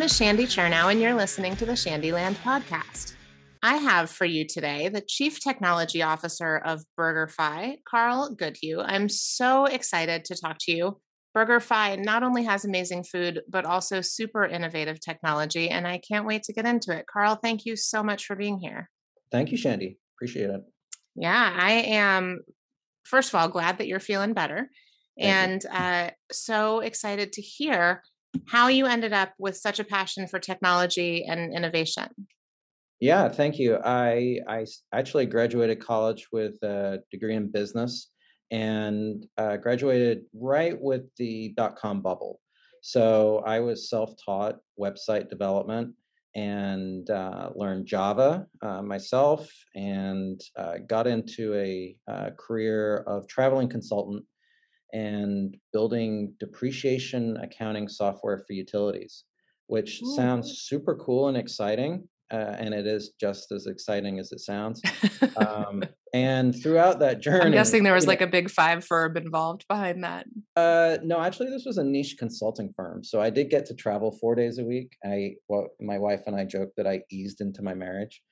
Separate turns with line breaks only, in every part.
name is Shandy Chernow, and you're listening to the Shandyland podcast. I have for you today the Chief Technology Officer of BurgerFi, Karl Goodhew. I'm so excited to talk to you. BurgerFi not only has amazing food, but also super innovative technology, and I can't wait to get into it. Karl, thank you so much for being here.
Thank you, Shandy. Appreciate it.
Yeah, I am, first of all, glad that you're feeling better. Thank and uh, so excited to hear how you ended up with such a passion for technology and innovation.
Yeah, thank you. I I actually graduated college with a degree in business and uh, graduated right with the dot com bubble. So I was self taught website development and uh, learned Java uh, myself and uh, got into a uh, career of traveling consultant and building depreciation accounting software for utilities, which Ooh. sounds super cool and exciting. Uh, and it is just as exciting as it sounds. Um, and throughout that journey,
I'm guessing there was like know, a big five firm involved behind that.
Uh, no, actually, this was a niche consulting firm. So I did get to travel four days a week. I, well, my wife and I joked that I eased into my marriage.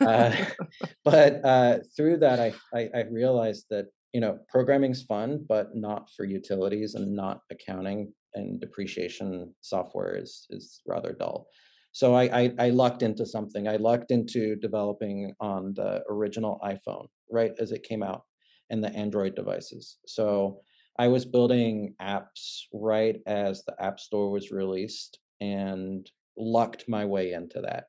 Uh, but uh, through that, I, I, I realized that you know programming's fun but not for utilities and not accounting and depreciation software is is rather dull. So I, I, I lucked into something. I lucked into developing on the original iphone right as it came out and the android devices. So i was building apps right as the app store was released and lucked my way into that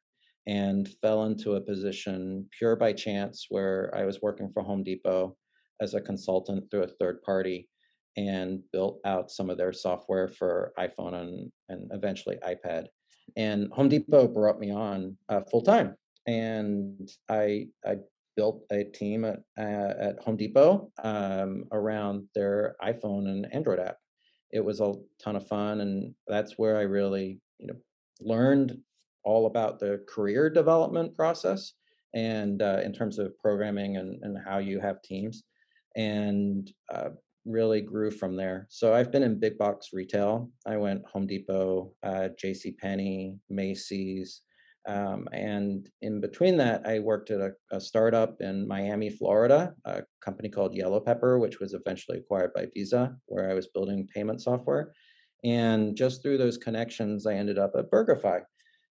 and fell into a position pure by chance where i was working for home depot as a consultant through a third party and built out some of their software for iPhone and, and eventually iPad. And Home Depot brought me on uh, full time, and I I built a team at uh, at Home Depot um, around their iPhone and Android app. It was a ton of fun, and that's where I really you know learned all about the career development process and uh, in terms of programming and, and how you have teams and uh, really grew from there. So I've been in big box retail. I went Home Depot, uh, J.C. Penney, Macy's, um, and in between that, I worked at a, a, startup in Miami, Florida, a company called Yellow Pepper, which was eventually acquired by Visa, where I was building payment software. And just through those connections, I ended up at BurgerFi.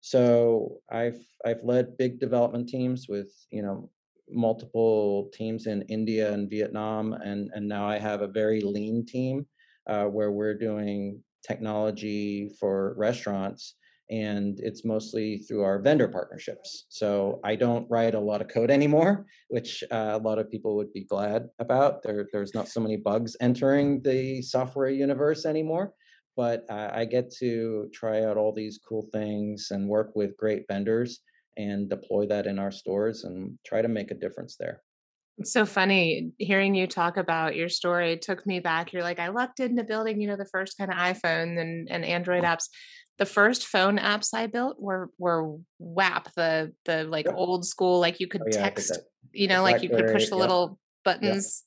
So I've I've led big development teams with you know multiple teams in India and Vietnam, and and now I have a very lean team uh, where we're doing technology for restaurants, and it's mostly through our vendor partnerships. So I don't write a lot of code anymore, which uh, a lot of people would be glad about. There, there's not so many bugs entering the software universe anymore. But uh, I get to try out all these cool things and work with great vendors and deploy that in our stores and try to make a difference there.
It's so funny hearing you talk about your story took me back. You're like, I lucked into building, you know, the first kind of iPhone and, and Android uh-huh. apps. The first phone apps I built were were WAP, the the like old school, like you oh, could oh, yeah, text, you know, like you could push the little buttons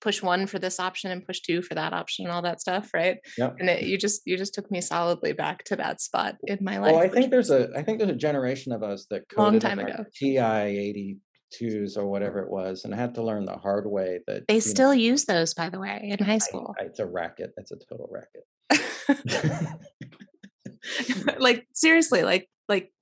push one for this option and push two for that option and all that stuff right? Yeah and it, you just you just took me solidly back to that spot in my life
well i think there's a i think there's a generation of us that
long time ago.
Ti 82s or whatever it was and i had to learn the hard way that
they still know, use those by the way in high school.
I, I, it's a racket. It's a total racket.
Like seriously like like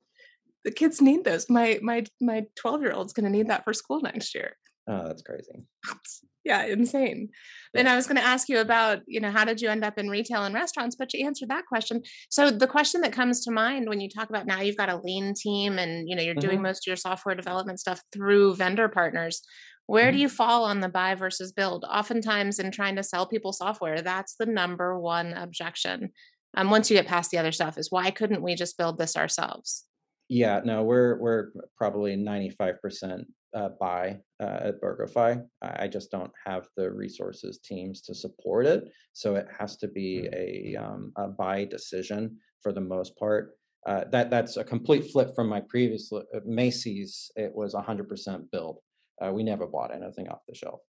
the kids need those. My my my 12 year old's going to need that for school next year.
Oh, that's crazy.
Yeah, insane. And I was going to ask you about, you know, how did you end up in retail and restaurants? But you answered that question. So the question that comes to mind when you talk about now you've got a lean team and, you know, you're mm-hmm. doing most of your software development stuff through vendor partners. Where mm-hmm. do you fall on the buy versus build? Oftentimes, in trying to sell people software, that's the number one objection. Um, once you get past the other stuff, is why couldn't we just build this ourselves?
Yeah, no, we're we're probably ninety five percent uh, buy uh, at BurgerFi. I just don't have the resources teams to support it, so it has to be a, um, a buy decision for the most part. Uh, that that's a complete flip from my previous uh, Macy's. It was 100% build. Uh, we never bought anything off the shelf,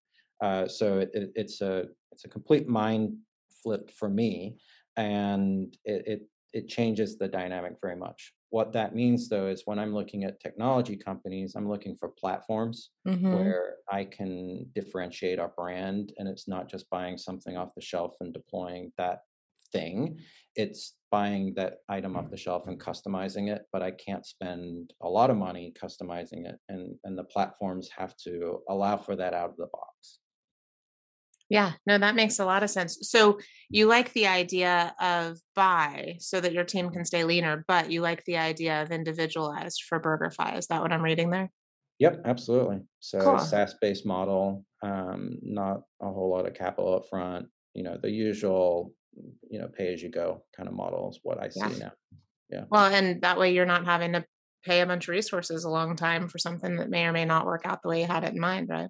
uh, so it, it, it's a it's a complete mind flip for me, and it, it it changes the dynamic very much. What that means though is when I'm looking at technology companies, I'm looking for platforms
Mm-hmm.
where I can differentiate our brand and it's not just buying something off the shelf and deploying that thing. It's buying that item off the shelf and customizing it, but I can't spend a lot of money customizing it and and the platforms have to allow for that out of the box.
Yeah, no, that makes a lot of sense. So you like the idea of buy so that your team can stay leaner, but you like the idea of individualized for BurgerFi. Is that what I'm reading there?
Yep, absolutely. So
Cool.
SaaS-based model, um, not a whole lot of capital up front, you know, the usual, you know, pay-as-you-go kind of model is what I
Yeah.
see now. Yeah.
Well, and that way you're not having to pay a bunch of resources a long time for something that may or may not work out the way you had it in mind, right?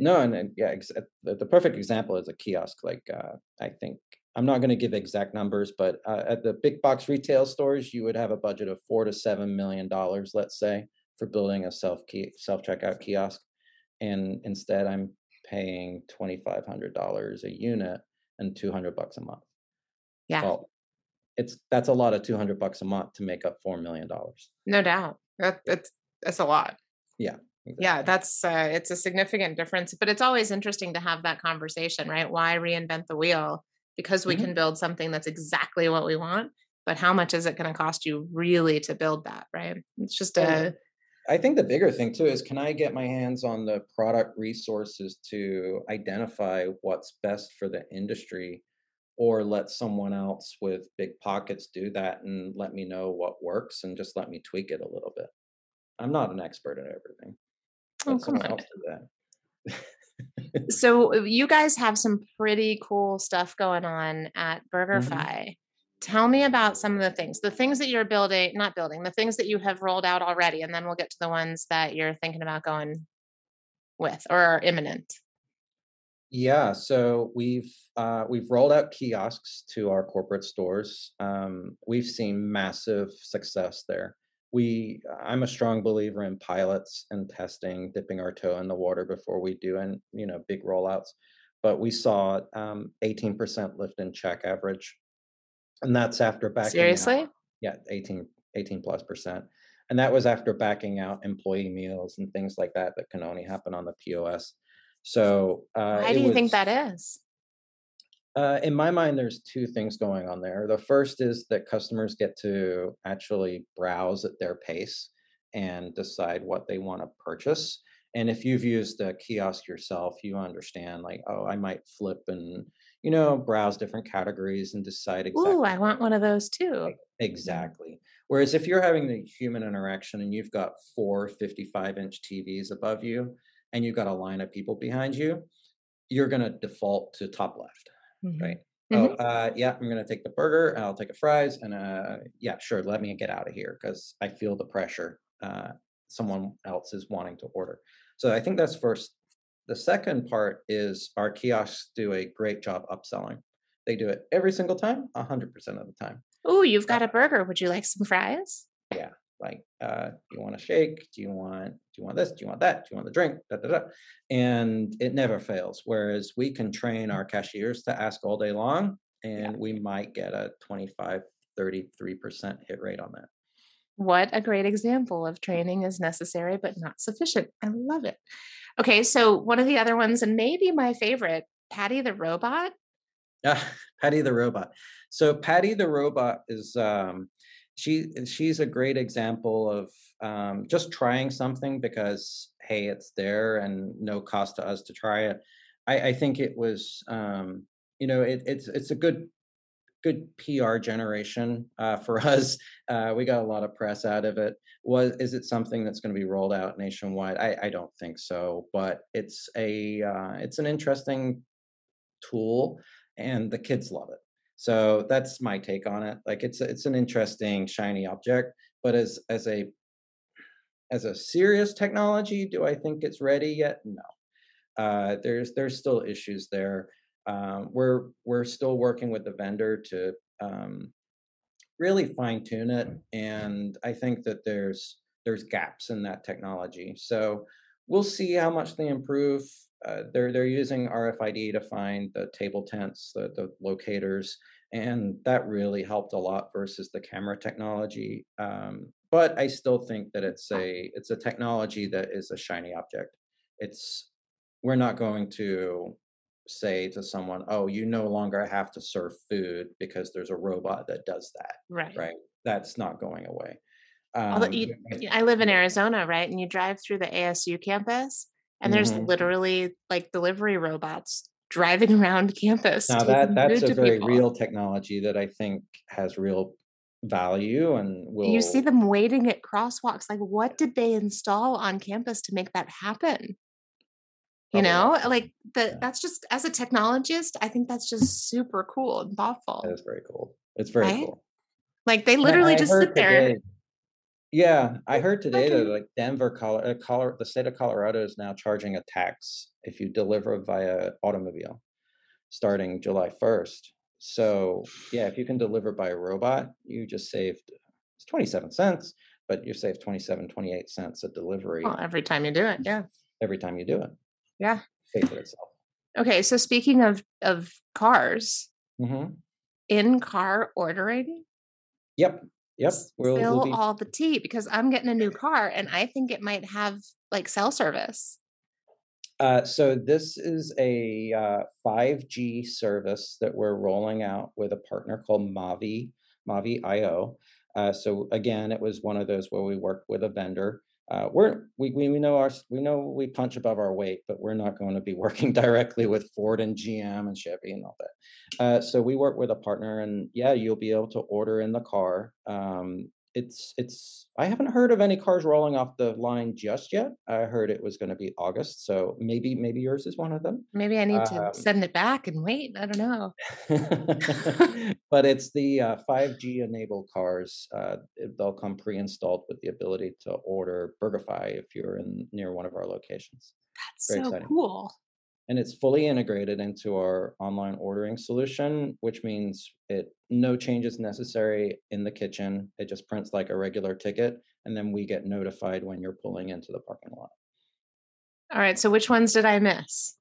No, and, and yeah, ex- uh, the, the perfect example is a kiosk. Like uh, I think I'm not going to give exact numbers, but uh, at the big box retail stores, you would have a budget of four to seven million dollars, let's say, for building a self key self checkout kiosk, and instead I'm paying twenty five hundred dollars a unit and two hundred bucks a month.
Yeah,
Well, it's that's a lot of two hundred bucks a month to make up four million dollars.
no doubt. That that's that's a lot.
Yeah,
Yeah, that's uh, it's a significant difference, but it's always interesting to have that conversation, right? Why reinvent the wheel? Because we
hmm
can build something that's exactly what we want, but how much is it going to cost you really to build that, right? It's just a
I think the bigger thing too is can I get my hands on the product resources to identify what's best for the industry or let someone else with big pockets do that and let me know what works and just let me tweak it a little bit. I'm not an expert at everything.
Oh, come on.
else do that.
So you guys have some pretty cool stuff going on at
hmm
BurgerFi. Tell me about some of the things, the things that you're building, not building, the things that you have rolled out already, and then we'll get to the ones that you're thinking about going with or are imminent.
Yeah, so we've uh, we've rolled out kiosks to our corporate stores. Um, we've seen massive success there. We, I'm a strong believer in pilots and testing, dipping our toe in the water before we do, and you know, big rollouts. But we saw um, 18% lift in check average, and that's after backing out.
Seriously?
Yeah, 18, 18 plus percent, and that was after backing out employee meals and things like that that can only happen on the POS. So uh,
Why do you think that is?
Uh, in my mind, there's two things going on there. The first is that customers get to actually browse at their pace and decide what they want to purchase. And if you've used a kiosk yourself, you understand like, oh, I might flip and, you know, browse different categories and decide
Ooh,
exactly
I want one of those too.
Exactly. Whereas if you're having the human interaction and you've got four 55 inch TVs above you and you've got a line of people behind you, you're going to default to top left
Mhm.
right? Oh,
Mhm.
uh, yeah, I'm gonna take the burger and I'll take a fries and uh, yeah, sure, let me get out of here because I feel the pressure. Uh, someone else is wanting to order. So I think that's first. The second part is our kiosks do a great job upselling. They do it every single time, 100% of the time.
Oh, you've
Uh,
got a burger. Would you like some fries?
yeah, like, uh, do you want a shake? Do you want do you want this? Do you want that? Do you want the drink? Da, da, da. And it never fails. Whereas we can train our cashiers to ask all day long,
Yeah.
and we might get a twenty five, thirty three percent hit rate on that.
What a great example of training is necessary but not sufficient. I love it. Okay, so one of the other ones, and maybe my favorite, Patty the robot.
Ah, Patty the robot. So Patty the robot is um she she's a great example of um just trying something because hey it's there and no cost to us to try it. I, I think it was um you know it, it's it's a good good PR generation uh, for us. Uh, we got a lot of press out of it. Was is it something that's going to be rolled out nationwide? I, I don't think so, but it's a uh, it's an interesting tool and the kids love it so that's my take on it like it's it's an interesting shiny object but as as a as a serious technology do i think it's ready yet? No. Uh there's there's still issues there. Um we're we're still working with the vendor to um really fine tune it and i think that there's there's gaps in that technology. So we'll see how much they improve uh, they're they're using RFID to find the table tents, the the locators, and that really helped a lot versus the camera technology. Um, but I still think that it's a it's a technology that is a shiny object. It's we're not going to say to someone, "Oh, you no longer have to serve food because there's a robot that does that."
Right.
Right? That's not going away. Um,
you, I live in Arizona, right? And you drive through the ASU campus, and there's
mhm.
literally like delivery robots driving around campus
Now that that's a very
people.
real technology that I think has real value and
You see them waiting at crosswalks. Like, what did they install on campus to make that happen? You know, like the
Yeah,
that's just as a technologist, I think that's just super cool and thoughtful,
is very cool. It's very
right?
cool.
Like they literally
I I
just sit there.
today Yeah, I heard today that like Denver, Colo uh, Color the state of Colorado is now charging a tax if you deliver via automobile starting July 1st. So, yeah, if you can deliver by a robot, you just saved it's 27 cents, but you save 27, 28 cents a
Well,
delivery
every time you do it, yeah,
every time you do it.
yeah.
Pay for itself.
Okay, so speaking of of cars,
Mhm.
in-car ordering,
Yep. Yep. We'll we'll be
all the tea because I'm getting a new car and I think it might have like cell service.
Uh, so this is a uh, 5G service that we're rolling out with a partner called Mavi, Mavi IO. Uh, so again, it was one of those where we worked with a vendor. Uh, we're we, we know our we know we punch above our weight, but we're not going to be working directly with Ford and GM and Chevy and all that. Uh, so we work with a partner, and yeah, you'll be able to order in the car. Um, it's it's I haven't heard of any cars rolling off the line just yet. I heard it was going to be August, so maybe maybe yours is one of them.
Maybe I need to
Um,
send it back and wait. I don't know.
but it's the uh, 5G enabled cars. Uh, they'll come pre-installed with the ability to order BurgerFi if you're in near one of our locations.
That's
Very
so
exciting.
cool.
And it's fully integrated into our online ordering solution, which means it no changes necessary in the kitchen. It just prints like a regular ticket, and then we get notified when you're pulling into the parking lot.
All right, so which ones did I miss?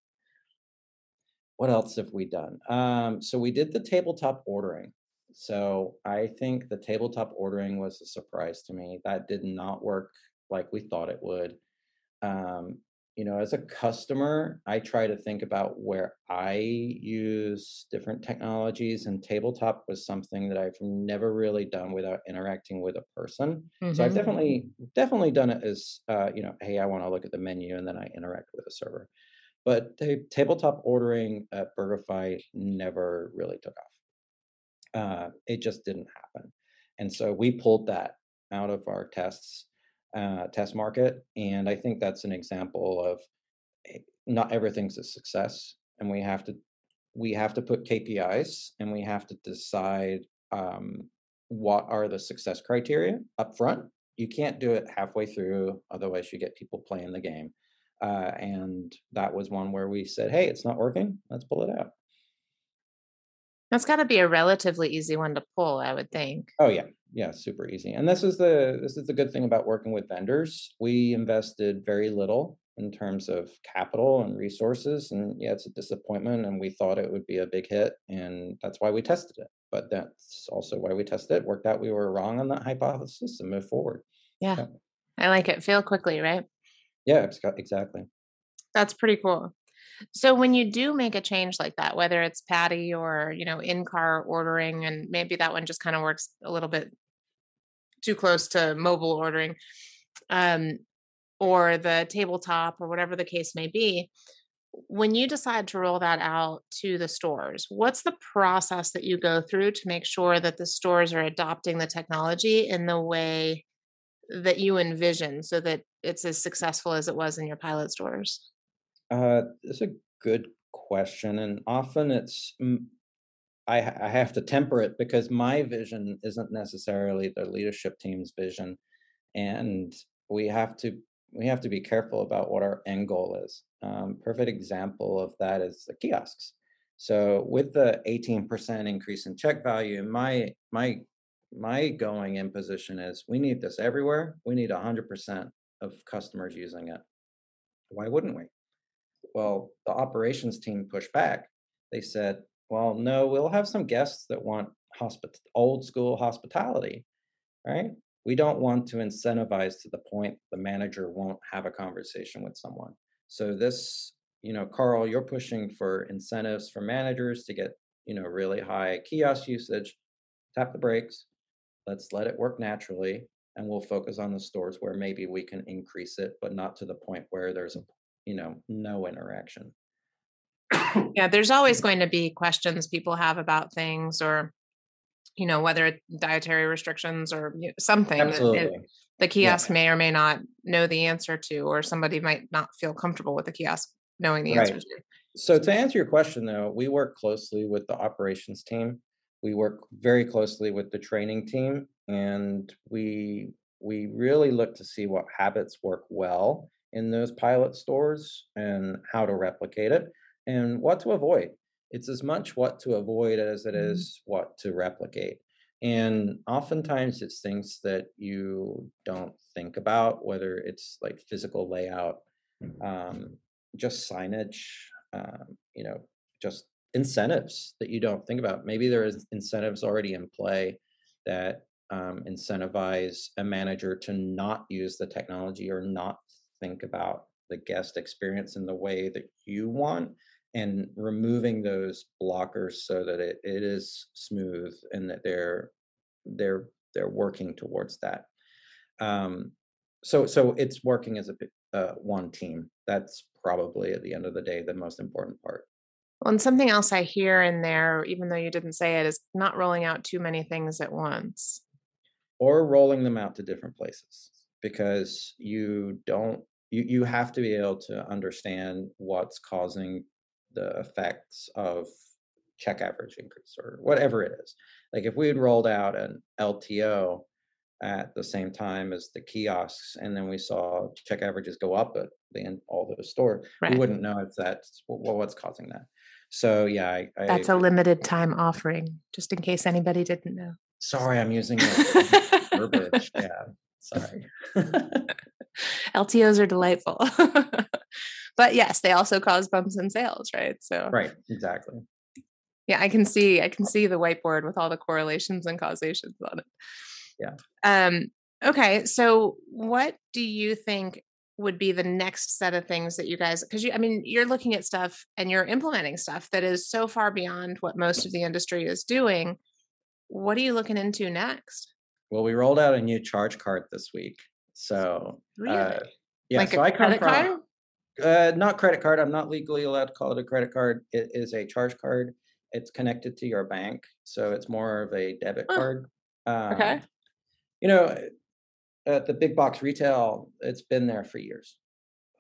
What else have we done? Um, so we did the tabletop ordering. So I think the tabletop ordering was a surprise to me. That did not work like we thought it would. Um, you know, as a customer, I try to think about where I use different technologies, and tabletop was something that I've never really done without interacting with a person. So I've
hmm
definitely definitely done it as uh, you know, hey, I want to look at the menu, and then I interact with a server. But ta- tabletop ordering at BurgerFi never really took off. Uh, it just didn't happen, and so we pulled that out of our tests, uh, test market, and I think that's an example of eh, not everything's a success, and we have to we have to put KPIs, and we have to decide um, what are the success criteria up front. You can't do it halfway through, otherwise you get people playing the game. Uh, and that was one where we said, "Hey, it's not working. Let's pull it out."
That's got to be a relatively easy one to pull, I would think.
Oh yeah, yeah, super easy. And this is the this is the good thing about working with vendors. We invested very little in terms of capital and resources, and yeah, it's a disappointment. And we thought it would be a big hit, and that's why we tested it. But that's also why we tested it. Worked out we were wrong on that hypothesis and move forward.
Yeah,
Yeah,
I like it. Fail quickly, right?
yeah, exactly.
That's pretty cool. So when you do make a change like that, whether it's Patty or, you know, in-car ordering, and maybe that one just kind of works a little bit too close to mobile ordering, um, or the tabletop or whatever the case may be, when you decide to roll that out to the stores, what's the process that you go through to make sure that the stores are adopting the technology in the way that you envision so that it's as successful as it was in your pilot stores?
Uh, it's a good question, and often it's I, I have to temper it because my vision isn't necessarily the leadership team's vision, and we have to we have to be careful about what our end goal is. Um, perfect example of that is the kiosks. So with the 18% increase in check value, my my my going in position is we need this everywhere. We need 100% of customers using it. Why wouldn't we? Well, the operations team pushed back. They said, well, no, we'll have some guests that want hospit- old school hospitality, right? We don't want to incentivize to the point the manager won't have a conversation with someone. So this, you know, Karl, you're pushing for incentives for managers to get, you know, really high kiosk usage. Tap the brakes. Let's let it work naturally and we'll focus on the stores where maybe we can increase it, but not to the point where there's a, you know, no interaction.
yeah, there's always mm. going to be questions people have about things or you know whether it's dietary restrictions or something it, the kiosk yeah. may or may not know the answer to or somebody might not feel comfortable with the kiosk knowing the right. answer to
so to answer your question though we work closely with the operations team we work very closely with the training team and we we really look to see what habits work well in those pilot stores and how to replicate it and what to avoid. It's as much what to avoid as it mm-hmm. what to replicate and oftentimes it's things that you don't think about whether it's like physical layout um, just signage um, you know just incentives that you don't think about. Maybe there is incentives already in play that um, incentivize a manager to not use the technology or not think about the guest experience in the way that you want and removing those blockers so that it, it is smooth and that they're they're they're working towards that. Um, so so it's working as a uh, one team. That's probably at the end of the day the most important part.
Well, and something else I hear in there, even though you didn't say it, is not rolling out too many things at once.
Or rolling them out to different places because you don't you, you have to be able to understand what's causing the effects of check average increase or whatever it is. Like if we had rolled out an LTO at the same time as the kiosks, and then we saw check averages go up at the end all those stores, right. we wouldn't know if that's well, what's causing that. So yeah, I,
I, that's a limited time offering, just in case anybody didn't know.
Sorry, I'm using verbiage. yeah, sorry.
LTOs are delightful. but yes, they also cause bumps in sales, right? So
Right, exactly.
Yeah, I can see I can see the whiteboard with all the correlations and causations on it.
Yeah.
Um okay, so what do you think would be the next set of things that you guys because you I mean you're looking at stuff and you're implementing stuff that is so far beyond what most of the industry is doing. What are you looking into next?
Well, we rolled out a new charge card this week. So
really? Uh,
yeah,
like
so
I come from
uh, not credit card. I'm not legally allowed to call it a credit card. It is a charge card. It's connected to your bank, so it's more of a debit oh. card.
Um, okay.
You know, at the big box retail, it's been there for years,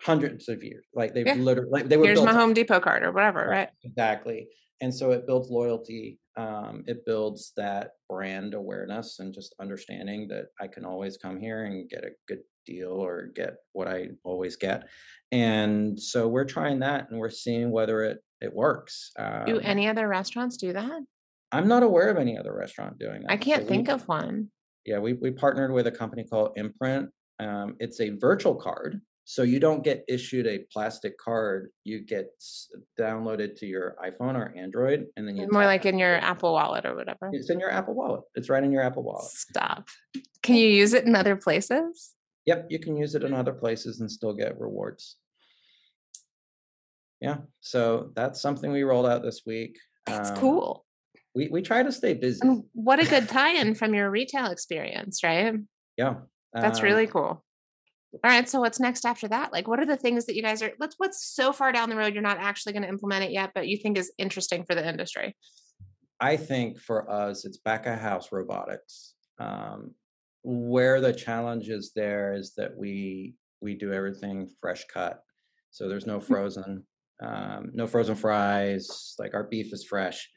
hundreds of years. Like they've yeah. literally, like they were.
Here's my Home Depot card or whatever, right? right?
Exactly. And so it builds loyalty. Um, it builds that brand awareness and just understanding that I can always come here and get a good deal or get what I always get. And so we're trying that and we're seeing whether it it works.
Um, do any other restaurants do that?
I'm not aware of any other restaurant doing that.
I can't so think we, of one.
Yeah, we we partnered with a company called Imprint. Um, it's a virtual card, so you don't get issued a plastic card. You get downloaded to your iPhone or Android, and then you
more like in your Apple Wallet or whatever.
It's in your Apple Wallet. It's right in your Apple Wallet.
Stop. Can you use it in other places?
Yep, you can use it in other places and still get rewards. Yeah, so that's something we rolled out this week.
That's um, cool.
We we try to stay busy.
And what a good tie-in from your retail experience, right?
Yeah,
that's um, really cool. All right, so what's next after that? Like, what are the things that you guys are? Let's what's so far down the road you're not actually going to implement it yet, but you think is interesting for the industry.
I think for us, it's back of house robotics. Um, where the challenge is there is that we we do everything fresh cut so there's no hmm. frozen um, no frozen fries like our beef is fresh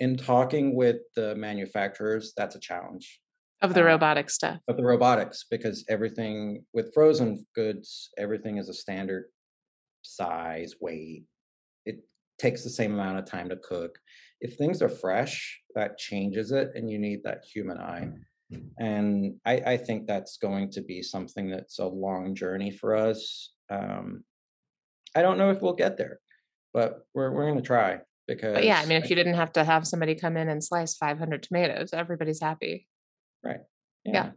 in talking with the manufacturers that's a challenge
of the um, robotic stuff.
of the robotics because everything with frozen goods everything is a standard size weight. It takes the same amount of time to cook. If things are fresh that changes it and you need that human eye. And I, I, think that's going to be something that's a long journey for us. Um, I don't know if we'll get there, but we're we're gonna try because.
But yeah, I mean, if you didn't have to have somebody come in and slice 500 tomatoes, everybody's happy.
Right.
Yeah.
Yeah.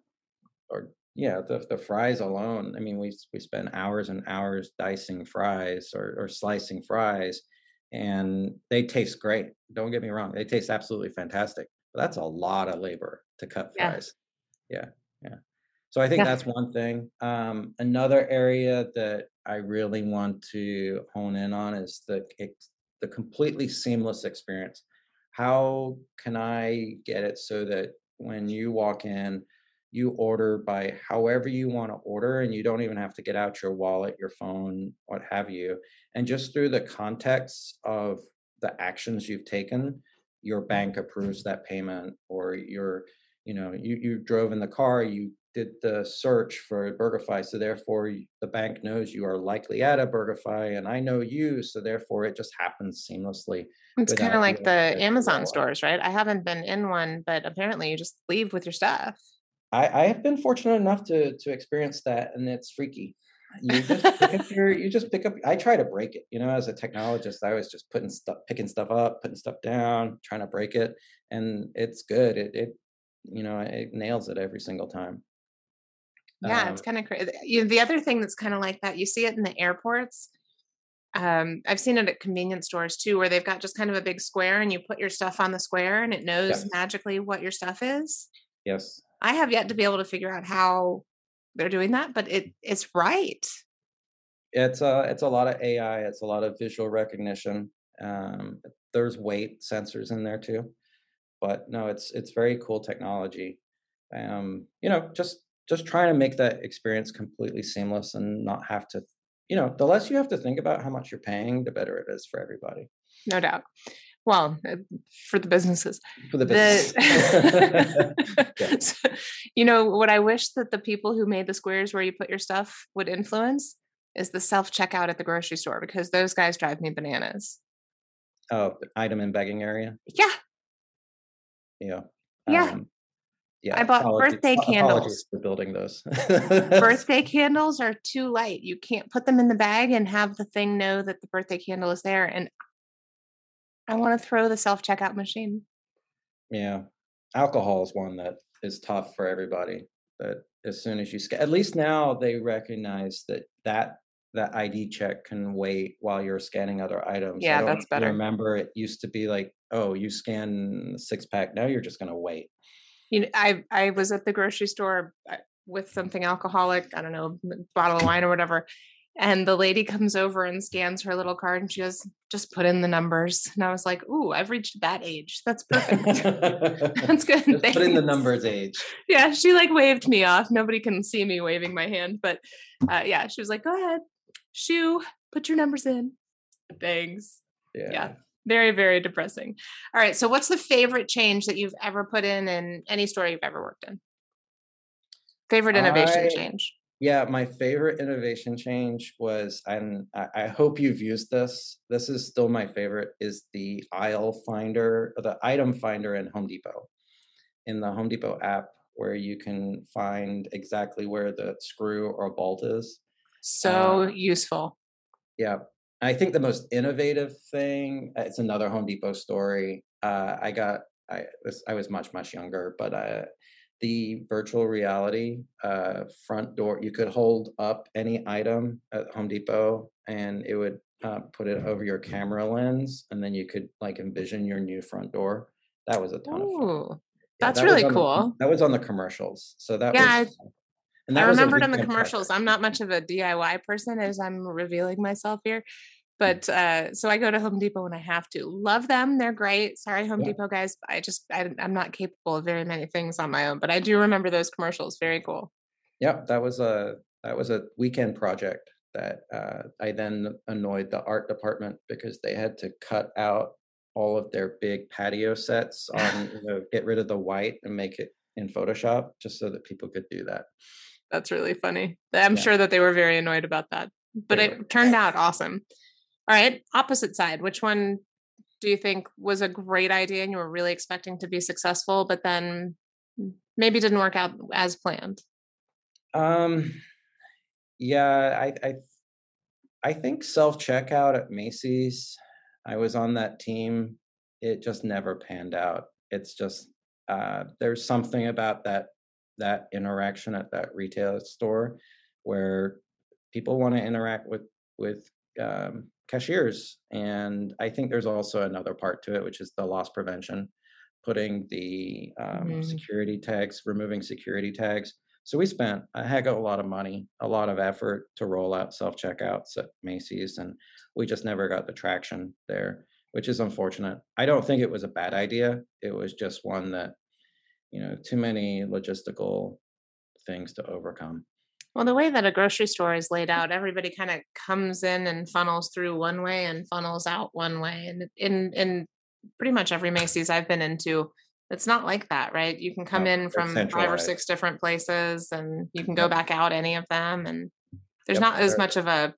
Or yeah, the the fries alone. I mean, we we spend hours and hours dicing fries or or slicing fries, and they taste great. Don't get me wrong; they taste absolutely fantastic. But that's a lot of labor to cut fries. Yeah, yeah. So I think
Yeah.
that's one thing. Um, another area that I really want to hone in on is the the completely seamless experience. How can I get it so that when you walk in, you order by however you want to order, and you don't even have to get out your wallet, your phone, what have you, and just through the context of the actions you've taken, your bank approves that payment, or your you know you you drove in the car you did the search for BurgerFi, so therefore the bank knows you are likely at a BurgerFi, and I know you, so therefore it just happens seamlessly
It's kind of like the
having to go
Amazon stores, right? I haven't been in one, but apparently you just leave with your stuff.
I, I have been fortunate enough to to experience that, and it's freaky. You just pick up your, you just pick up. I try to break it. You know, as a technologist, I was just putting stuff, picking stuff up, putting stuff down, trying to break it, and it's good. It it you know it nails it every single time.
Yeah, it's
Um,
kind of crazy. You know, the other thing that's kind of like that, you see it in the airports. Um, I've seen it at convenience stores too, where they've got just kind of a big square and you put your stuff on the square and it knows
yes,
magically what your stuff is.
yes.
I have yet to be able to figure out how they're doing that, but it it's right.
It's a it's a lot of AI. It's a lot of visual recognition. Um, there's weight sensors in there too, but no, it's it's very cool technology. Um, you know, just just trying to make that experience completely seamless and not have to, you know, the less you have to think about how much you're paying, the better it is for everybody.
No doubt. Well, uh, for the businesses.
For the business. yeah.
The you know what I wish that the people who made the squares where you put your stuff would influence is the self checkout at the grocery store because those guys drive me bananas.
Oh, the item and begging area.
Yeah,
Yeah.
yeah.
Um, yeah.
I bought
apologies-
birthday candles.
For building those.
Birthday candles are too light. You can't put them in the bag and have the thing know that the birthday candle is there. And I want to throw the self checkout machine.
Yeah. Alcohol is one that is tough for everybody. But as soon as you scan, at least now they recognize that that that ID check can wait while you're scanning other items.
Yeah, that's better.
remember it used to be like, oh, you scan six pack. Now you're just gonna wait.
You know, I I was at the grocery store uh, with something alcoholic, I don't know, bottle of wine or whatever, and the lady comes over and scans her little card and she goes, "Just put in the numbers." And I was like, "Ooh, I've reached that age. That's perfect. That's good."
Just put in the numbers age.
Yeah, she like waved me off. Nobody can see me waving my hand, but uh, yeah, she was like, "Go ahead, shoo, put your numbers in." Thanks.
Yeah.
Yeah. Very, very depressing. All right. So, what's the favorite change that you've ever put in in any store you've ever worked in? Favorite innovation
I
change?
Yeah, my favorite innovation change was, and I, hope you've used this. This is still my favorite. Is the aisle finder, or the item finder in Home Depot, in the Home Depot app, where you can find exactly where the screw or bolt is.
So
Uh,
useful.
Yeah, I think the most innovative thing. uh, It's another Home Depot story. Uh, I got. I was I was much much younger, but uh, the virtual reality uh, front door. You could hold up any item at Home Depot, and it would uh, put it over your camera lens, and then you could like envision your new front door. That was a ton of fun. Yeah,
that's
that
really
on the
cool.
that was on the commercials, so that
Yeah,
was. And
I remembered on the commercials.
project.
I'm not much of a DIY person as I'm revealing myself here. But uh, so I go to Home Depot when I have to. Love them. They're great. Sorry, Home
Yeah.
Depot guys. I just, I, I'm not capable of very many things on my own, but I do remember those commercials. Very cool.
Yep, that was a that was a weekend project that uh, I then annoyed the art department because they had to cut out all of their big patio sets on you know, get rid of the white and make it in Photoshop just so that people could do that.
That's really funny. I'm
Yeah.
sure that they were very annoyed about that, but
They
it
were.
turned out awesome. All right, opposite side. Which one do you think was a great idea and you were really expecting to be successful, but then maybe didn't work out as planned?
Um, yeah, I I I think self checkout at Macy's. I was on that team. It just never panned out. It's just uh, there's something about that that interaction at that retail store where people want to interact with with um, cashiers, and I think there's also another part to it, which is the loss prevention, putting the um,
Mhm.
security tags, removing security tags. So we spent a heck of a lot of money, a lot of effort to roll out self checkouts at Macy's, and we just never got the traction there, which is unfortunate. I don't think it was a bad idea. It was just one that, you know, too many logistical things to overcome.
Well, the way that a grocery store is laid out, everybody kind of comes in and funnels through one way and funnels out one way. And in in pretty much every Macy's I've been into, it's not like that, right? You can come
No,
in from five or six different places and you can go
Yep.
back out any of them and there's
Yep,
not as much of a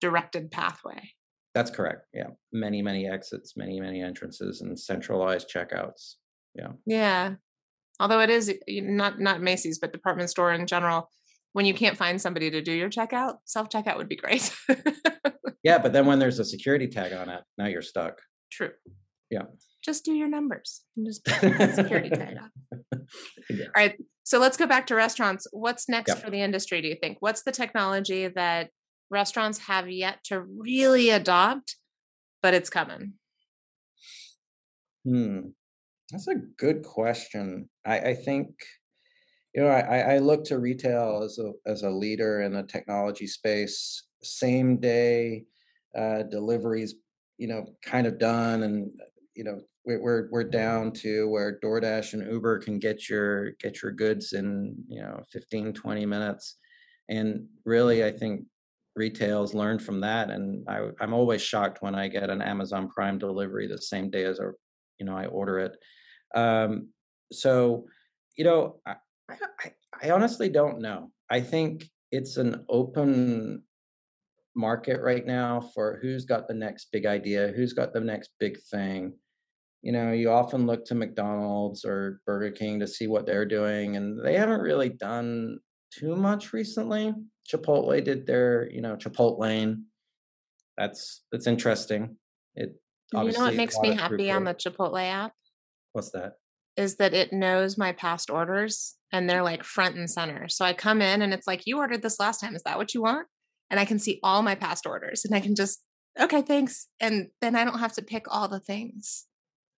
directed pathway.
That's correct. Yeah. Many, many exits, many, many entrances and centralized checkouts. Yeah.
Yeah. Although it is not not Macy's, but department store in general, when you can't find somebody to do your checkout, self checkout would be great.
Yeah. But then when there's a security tag on it, now you're stuck.
True.
Yeah.
Just do your numbers and just security tag on.
Yeah.
All right. So let's go back to restaurants. What's next
Yep.
for the industry, do you think? What's the technology that restaurants have yet to really adopt, but it's coming?
Hmm. That's a good question. I, I think, you know, I, I look to retail as a as a leader in the technology space. Same day uh, deliveries, you know, kind of done, and you know, we're we're down to where DoorDash and Uber can get your get your goods in you know 15 20 minutes, and really, I think retail's learned from that. And I I'm always shocked when I get an Amazon Prime delivery the same day as a you know I order it. Um, so you know, I, I I honestly don't know. I think it's an open market right now for who's got the next big idea, who's got the next big thing. You know, you often look to McDonald's or Burger King to see what they're doing, and they haven't really done too much recently. Chipotle did their, you know, Chipotle. That's that's interesting. It
You know what makes me happy on the Chipotle app
What's that?
is that it knows my past orders and they're like front and center. So I come in and it's like, you ordered this last time. Is that what you want? And I can see all my past orders and I can just, okay, thanks. And then I don't have to pick all the things.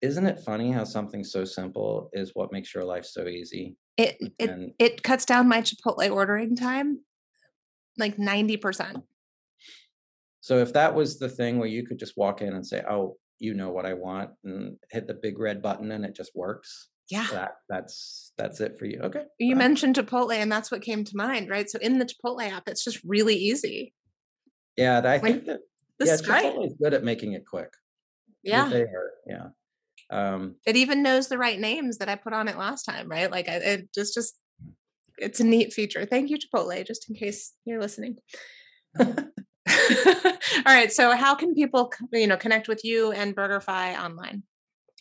Isn't it funny how something so simple is what makes your life so easy?
It it it cuts down my Chipotle ordering time like 90%.
So if that was the thing where you could just walk in and say, "Oh, you know what I want," and hit the big red button and it just works,
Yeah.
that that's that's it for you. Okay.
You mentioned Chipotle and that's what came to mind, right? So in the Chipotle app, it's just really easy.
Yeah, I think that
This
yeah. Chipotle is good at making it quick.
Yeah.
They are. Yeah. Um,
It even knows the right names that I put on it last time, right? Like I, it just just it's a neat feature. Thank you, Chipotle, just in case you're listening. All right. So how can people you know connect with you and BurgerFi online?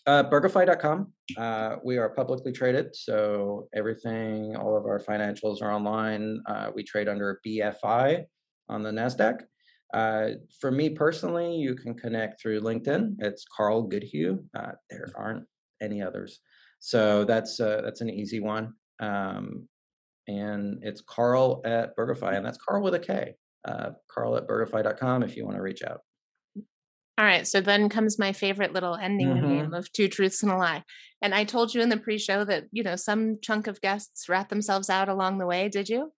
Uh, BurgerFi.com. Uh, we are publicly traded, so everything, all of our financials are online. Uh, we trade under BFI on the Nasdaq. Uh, for me personally, you can connect through LinkedIn. It's Karl Goodhew. Uh, there aren't any others, so that's uh, that's an easy one. Um, and it's Karl at BurgerFi, and that's Karl with a K. Uh, Karl at BurgerFi.com if you want to reach out.
All right. So then comes my favorite little ending
Mhm.
game of two truths and a lie. And I told you in the pre-show that you know some chunk of guests rat themselves out along the way. Did you?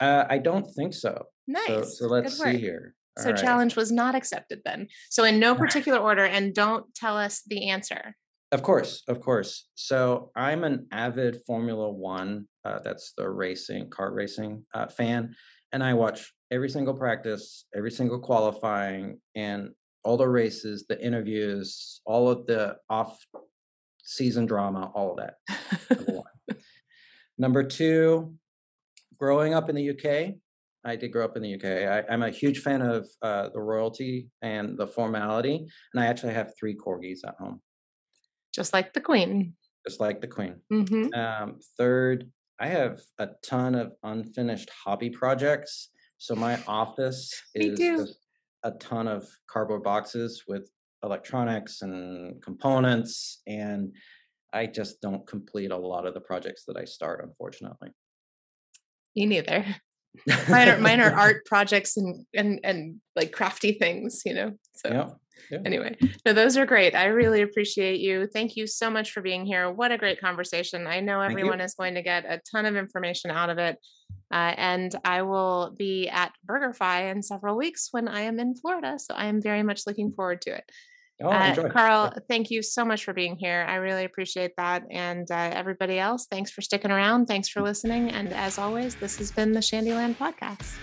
Uh, I don't think so.
Nice.
So, so let's see here.
So
All right.
challenge was not accepted then. So in no particular order, and don't tell us the answer.
Of course, of course. So I'm an avid Formula One, uh, that's the racing, car racing uh, fan, and I watch every single practice, every single qualifying, and all the races, the interviews, all of the off-season drama, all of that. Number. Number two, growing up in the UK, I did grow up in the UK. I, I'm a huge fan of uh, the royalty and the formality, and I actually have three corgis at home,
Just like the queen.
just like the Queen.
hmm
Um, third, I have a ton of unfinished hobby projects. So my office is just a ton of cardboard boxes with electronics and components and I just don't complete a lot of the projects that I start unfortunately.
Me neither. mine are mine are art projects and and and like crafty things, you know. So yeah. Yeah. Anyway, no, those are great. I really appreciate you. Thank you so much for being here. What a great conversation. I know everyone is going to get a ton of information out of it. Uh, and I will be at BurgerFi in several weeks when I am in Florida. So I am very much looking forward to it. Oh, uh, Karl, thank you so much for being here. I really appreciate that. And uh, everybody else, thanks for sticking around. Thanks for listening. And as always, this has been the Shandyland Podcast.